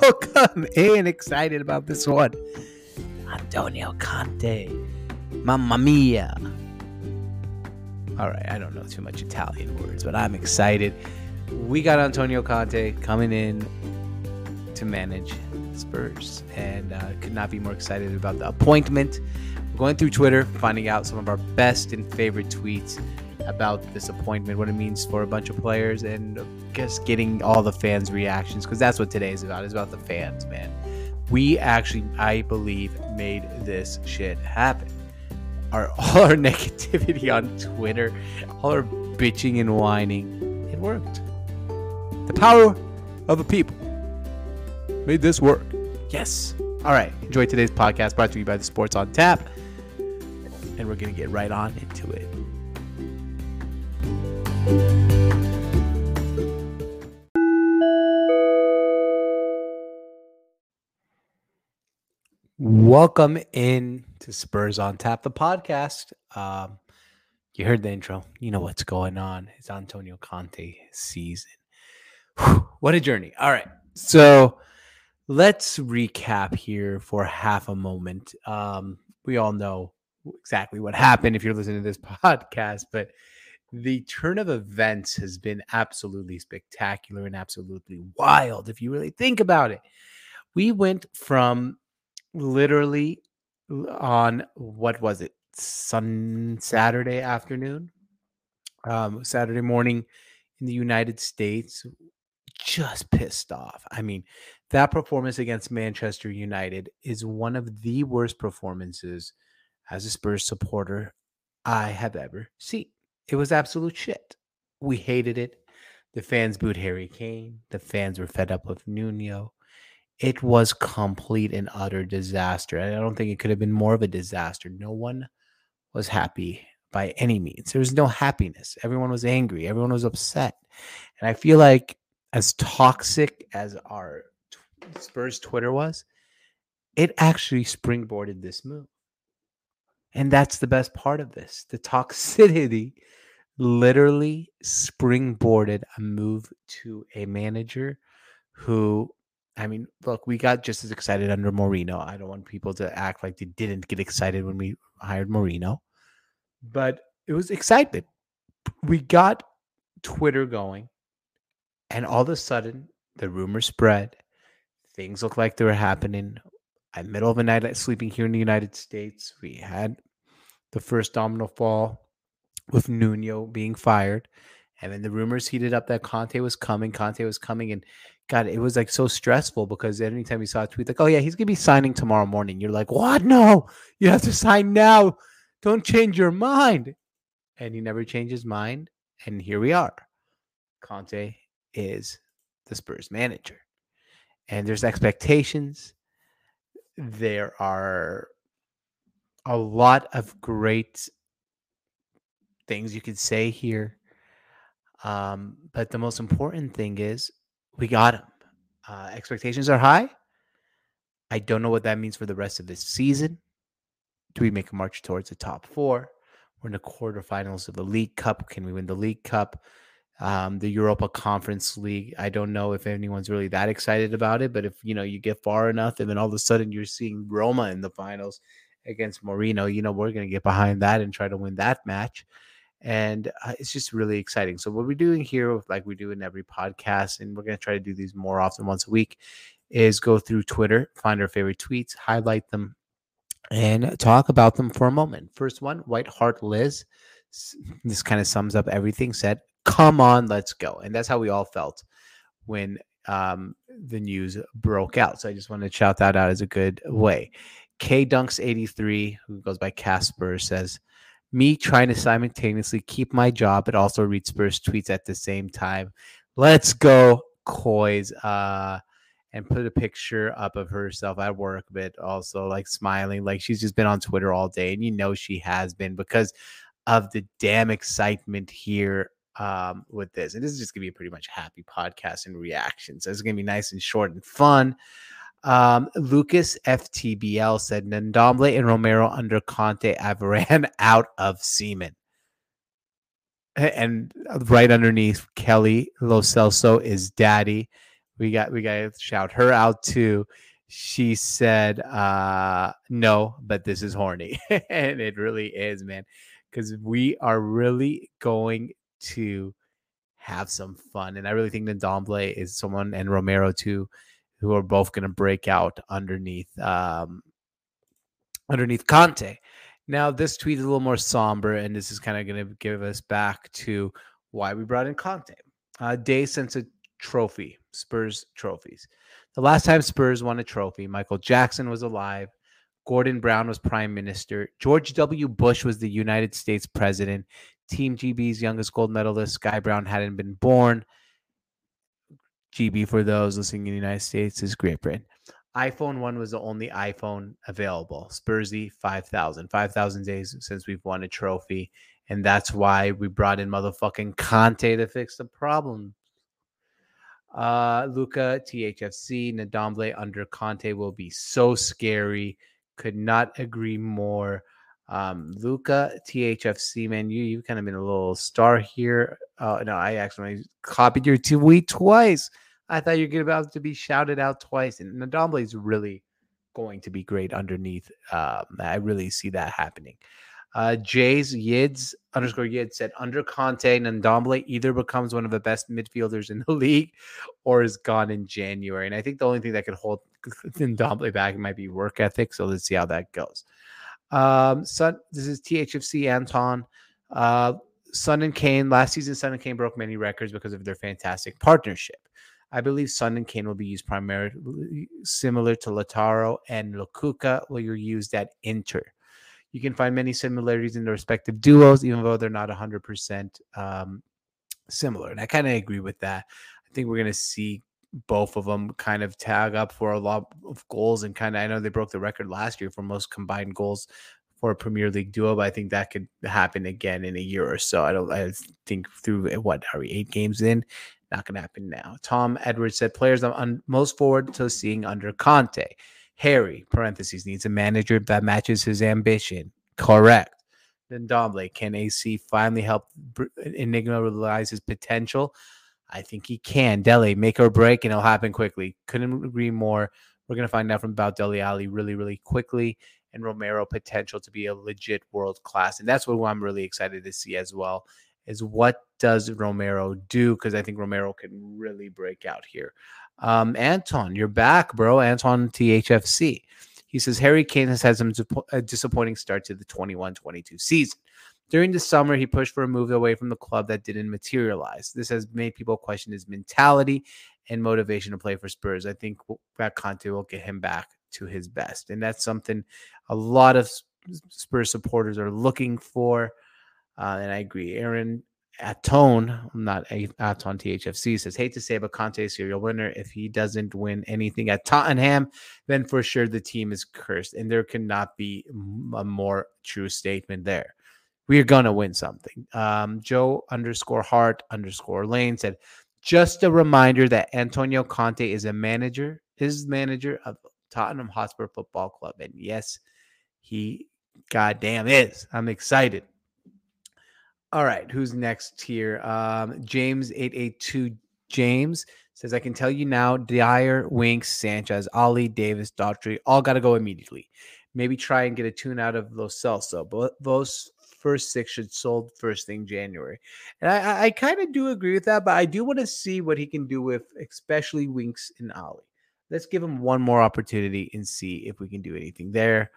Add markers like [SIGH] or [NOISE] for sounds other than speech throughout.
welcome in. Excited about this one. Antonio Conte. Mamma mia. All right, I don't know too much Italian words, but I'm excited. We got Antonio Conte coming in to manage Spurs, and uh, could not be more excited about the appointment. We're going through Twitter, finding out some of our best and favorite tweets about this appointment, what it means for a bunch of players, and just getting all the fans' reactions because that's what today is about. It's about the fans, man. We actually, I believe, made this shit happen. Our [LAUGHS] all our negativity on Twitter, all our bitching and whining, it worked. The power of the people made this work. Yes. All right. Enjoy today's podcast brought to you by the Sports on Tap. And we're going to get right on into it. Welcome in to Spurs on Tap, the podcast. Um, you heard the intro. You know what's going on. It's Antonio Conte season. Whew, what a journey. All right. So let's recap here for half a moment. Um, we all know exactly what happened if you're listening to this [LAUGHS] podcast, but the turn of events has been absolutely spectacular and absolutely wild if you really think about it. We went from literally on what was it? Sun Saturday afternoon, um, Saturday morning in the United States, just pissed off. I mean, that performance against Manchester United is one of the worst performances as a Spurs supporter I have ever seen. It was absolute shit. We hated it. The fans booed Harry Kane. The fans were fed up with Nuno. It was complete and utter disaster. I don't think it could have been more of a disaster. No one was happy by any means. There was no happiness. Everyone was angry. Everyone was upset. And I feel like as toxic as our Spurs Twitter was, it actually springboarded this move. And that's the best part of this. The toxicity literally springboarded a move to a manager who, I mean, look, we got just as excited under Mourinho. I don't want people to act like they didn't get excited when we hired Mourinho, but it was excitement. We got Twitter going, and all of a sudden, the rumor spread. Things looked like they were happening at middle of the night sleeping here in the United States. We had the first domino fall with Nuno being fired. And then the rumors heated up that Conte was coming. Conte was coming. And God, it was like so stressful because anytime you saw a tweet like, oh, yeah, he's going to be signing tomorrow morning, you're like, what? No, you have to sign now. Don't change your mind. And he never changed his mind. And here we are. Conte is the Spurs manager. And there's expectations there are a lot of great things you could say here. Um, but the most important thing is we got him. Uh, expectations are high. I don't know what that means for the rest of this season. Do we make a march towards the top four? We're in the quarterfinals of the League Cup. Can we win the League Cup? Um, the Europa Conference League. I don't know if anyone's really that excited about it, but if you know you get far enough, and then all of a sudden you're seeing Roma in the finals against Mourinho, you know we're going to get behind that and try to win that match. And uh, it's just really exciting. So what we're doing here, like we do in every podcast, and we're going to try to do these more often, once a week, is go through Twitter, find our favorite tweets, highlight them, and talk about them for a moment. First one, White Heart Liz. This kind of sums up everything said come on, let's go. And that's how we all felt when um, the news broke out. So I just want to shout that out as a good way. K Dunks 83, who goes by Casper, says, Me trying to simultaneously keep my job but also read Spurs tweets at the same time. Let's go, Coys. Uh, and put a picture up of herself at work, but also like smiling, like she's just been on Twitter all day. And you know she has been because of the damn excitement here um, with this. And this is just gonna be a pretty much happy podcast and reactions. So it's gonna be nice and short and fun. Um, Lucas FTBL said Ndombele and Romero under Conte have ran [LAUGHS] out of semen. And right underneath Kelly Lo Celso is daddy. we got we got to shout her out too. She said, uh, "No, but this is horny," [LAUGHS] and it really is, man, because we are really going to have some fun, and I really think Ndombele is someone and Romero too, who are both going to break out underneath um, underneath Conte. Now, this tweet is a little more somber, and this is kind of going to give us back to why we brought in Conte. Uh, Day since a trophy, Spurs trophies. The last time Spurs won a trophy, Michael Jackson was alive. Gordon Brown was prime minister. George W. Bush was the United States president. Team GB's youngest gold medalist, Sky Brown, hadn't been born. GB, for those listening in the United States, is Great Britain iPhone 1 was the only iPhone available. Spursy 5,000. 5,000 days since we've won a trophy. And that's why we brought in motherfucking Conte to fix the problem. Uh, Luca, THFC, Ndombele under Conte will be so scary. Could not agree more. Um, Luca, THFC, man, you, you've kind of been a little star here. Uh, no, I actually copied your tweet twice. I thought you're about to be shouted out twice. And Ndombele is really going to be great underneath. Um, I really see that happening. Uh, Jay's Yids underscore Yid said under Conte, Ndombele either becomes one of the best midfielders in the [LAUGHS] league or is gone in January. And I think the only thing that could hold [LAUGHS] Ndombele back might be work ethic. So let's see how that goes. Um, Son, this is THFC Anton. Uh, Son and Kane. Last season, Son and Kane broke many records because of their fantastic partnership. I believe Son and Kane will be used primarily similar to Lautaro and Lukaku, where you're used at Inter. You can find many similarities in the respective duos, even though they're not 100% um, similar. And I kind of agree with that. I think we're going to see both of them kind of tag up for a lot of goals and kind of, I know they broke the record last year for most combined goals for a Premier League duo, but I think that could happen again in a year or so. I don't, I think through eh, what are we eight games in? Not to happen now. Tom Edwards said players I'm most forward to seeing under Conte. Harry, parentheses, needs a manager that matches his ambition. Correct. Then Ndombele, can AC finally help Enigma realize his potential? I think he can. Dele, make or break, and it'll happen quickly. Couldn't agree more. We're going to find out from about Dele Alli really, really quickly. And Romero potential to be a legit world class. And that's what I'm really excited to see as well is what does Romero do? Because I think Romero can really break out here. Um, Anton, you're back, bro. Anton THFC. He says Harry Kane has had some disappointing start to the 21 22 season. During the summer, he pushed for a move away from the club that didn't materialize. This has made people question his mentality and motivation to play for Spurs. I think that Conte will get him back to his best. And that's something a lot of Spurs supporters are looking for. Uh, and I agree. Aaron Atone, not Aton THFC, says, hate to say, but Conte is serial winner. If he doesn't win anything at Tottenham, then for sure the team is cursed. And there cannot be a more true statement there. We are going to win something. Um, Joe underscore Hart underscore Lane said, just a reminder that Antonio Conte is a manager, his manager of Tottenham Hotspur Football Club. And yes, he goddamn is. I'm excited. All right, who's next here? Um, James eight eight two James says I can tell you now. Dier, Winks, Sanchez, Alli, Davies, Doherty, all got to go immediately. Maybe try and get a tune out of Lo Celso, but those first six should sold first thing January. And I, I kind of do agree with that, but I do want to see what he can do with especially Winks and Alli. Let's give him one more opportunity and see if we can do anything there.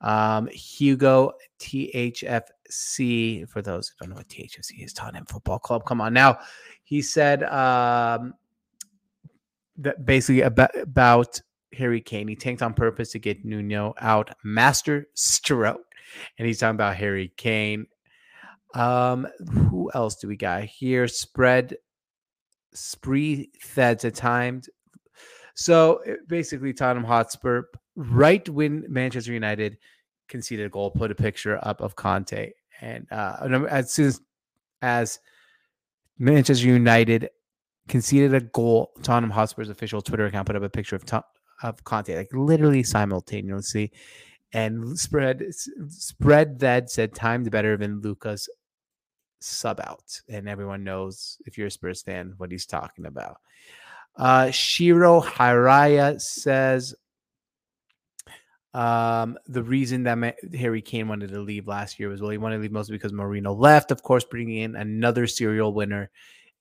Um, Hugo THFC, for those who don't know what THFC is, Tottenham Football Club. Come on now. He said um, that basically about, about Harry Kane. He tanked on purpose to get Nuno out. Master stroke. And he's talking about Harry Kane. Um, who else do we got here? Spread spree feds at times. So basically, Tottenham Hotspur right when Manchester United conceded a goal, put a picture up of Conte, and uh, as soon as, as Manchester United conceded a goal, Tottenham Hotspur's official Twitter account put up a picture of Tom, of Conte, like literally simultaneously, and spread spread that said time timed better than Lucas sub out, and everyone knows if you're a Spurs fan what he's talking about. Uh, Shiro Hiraya says um, the reason that Ma- Harry Kane wanted to leave last year was well, he wanted to leave mostly because Mourinho left. Of course, bringing in another serial winner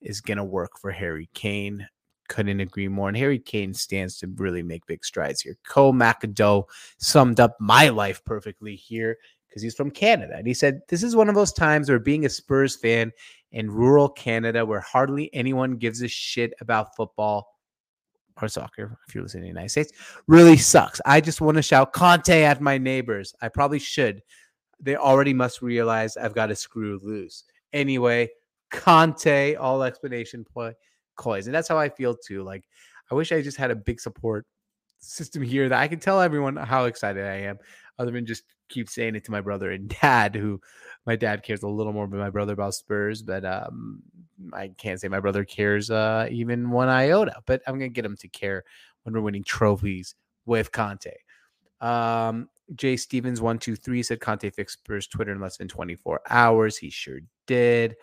is going to work for Harry Kane. Couldn't agree more. And Harry Kane stands to really make big strides here. Cole McAdoe summed up my life perfectly here because he's from Canada. And he said, This is one of those times where being a Spurs fan in rural Canada, where hardly anyone gives a shit about football or soccer, if you're listening in the United States, really sucks. I just want to shout Conte at my neighbors. I probably should. They already must realize I've got to screw loose. Anyway, Conte, all explanation play coys. And that's how I feel too. Like, I wish I just had a big support system here that I can tell everyone how excited I am, other than just keep saying it to my brother and [LAUGHS] dad, who my dad cares a little more than my brother about Spurs, but um, I can't say my brother cares uh, even one iota. But I'm gonna get him to care when we're winning trophies with Conte. Um, Jay Stevens one two three said Conte fixed Spurs Twitter in less than 24 hours. He sure did.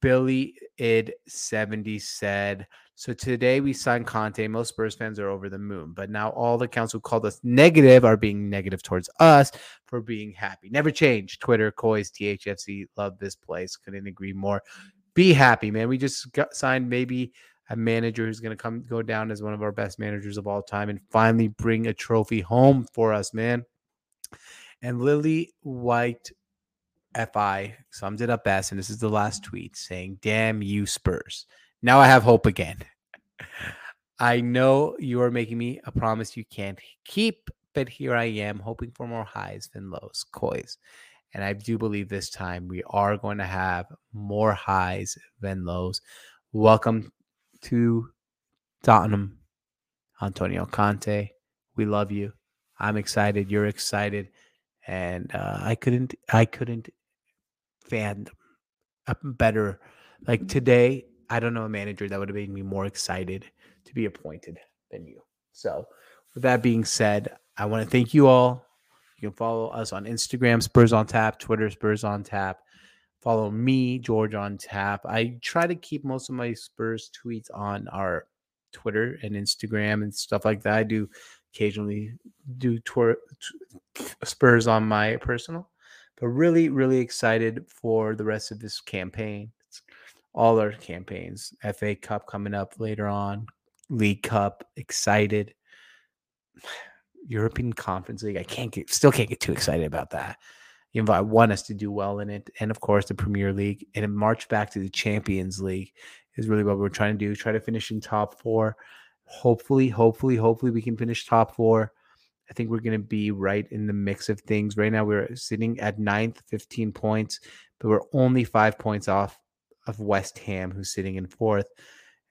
Billy Id 70 said, So today we signed Conte. Most Spurs fans are over the moon, but now all the accounts who called us negative are being negative towards us for being happy. Never change. Twitter, Coys, THFC, love this place. Couldn't agree more. Be happy, man. We just got signed maybe a manager who's going to come go down as one of our best managers of all time and finally bring a trophy home for us, man. And Lily White FI summed it up best, and this is the last tweet saying, Damn you, Spurs. Now I have hope again. I know you are making me a promise you can't keep, but here I am hoping for more highs than lows, coys. And I do believe this time we are going to have more highs than lows. Welcome to Tottenham, Antonio Conte. We love you. I'm excited. You're excited. And uh, I couldn't, I couldn't fandom a uh, better. Like mm-hmm. today i don't know a manager that would have made me more excited to be appointed than you. So with that being said i want to thank you all. You can follow us on instagram spurs on tap twitter spurs on tap. Follow me george on tap. I try to keep most of my spurs tweets on our twitter and instagram and stuff like that. I do occasionally do tour, spurs on my personal but really, really excited for the rest of this campaign. It's all our campaigns, FA Cup coming up later on, League Cup, excited. [SIGHS] European Conference League, I can't get, still can't get too excited about that. You know, I want us to do well in it, and of course the Premier League, and in march back to the Champions League is really what we're trying to do. Try to finish in top four. Hopefully, hopefully, hopefully we can finish top four. I think we're going to be right in the mix of things. Right now, we're sitting at ninth, 15 points, but we're only five points off of West Ham, who's sitting in fourth.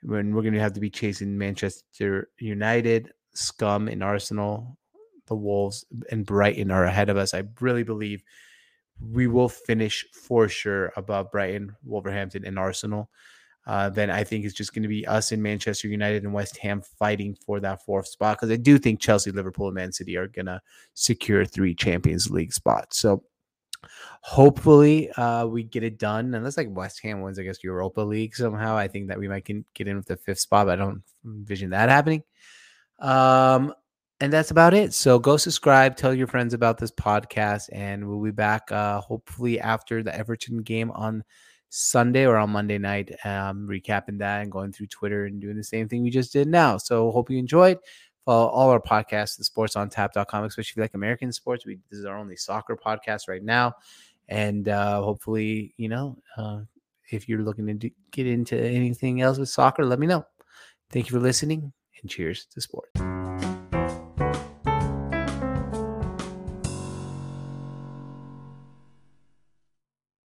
When we're going to have to be chasing Manchester United, Scum, and Arsenal, the Wolves, and Brighton are ahead of us. I really believe we will finish for sure above Brighton, Wolverhampton, and Arsenal uh, then I think it's just going to be us in Manchester United and West Ham fighting for that fourth spot because I do think Chelsea, Liverpool, and Man City are going to secure three Champions League spots. So hopefully uh, we get it done. Unless like West Ham wins, I guess Europa League somehow. I think that we might can get in with the fifth spot, but I don't envision that happening. Um, and that's about it. So go subscribe, tell your friends about this podcast, and we'll be back uh, hopefully after the Everton game on Sunday or on Monday night, um, recapping that and going through Twitter and doing the same thing we just did now. So hope you enjoyed. Follow all our podcasts, the sportsontap.com, especially if you like American sports. We this is our only soccer podcast right now. And uh, hopefully, you know, uh, if you're looking to do, get into anything else with soccer, let me know. Thank you for listening and cheers to sport.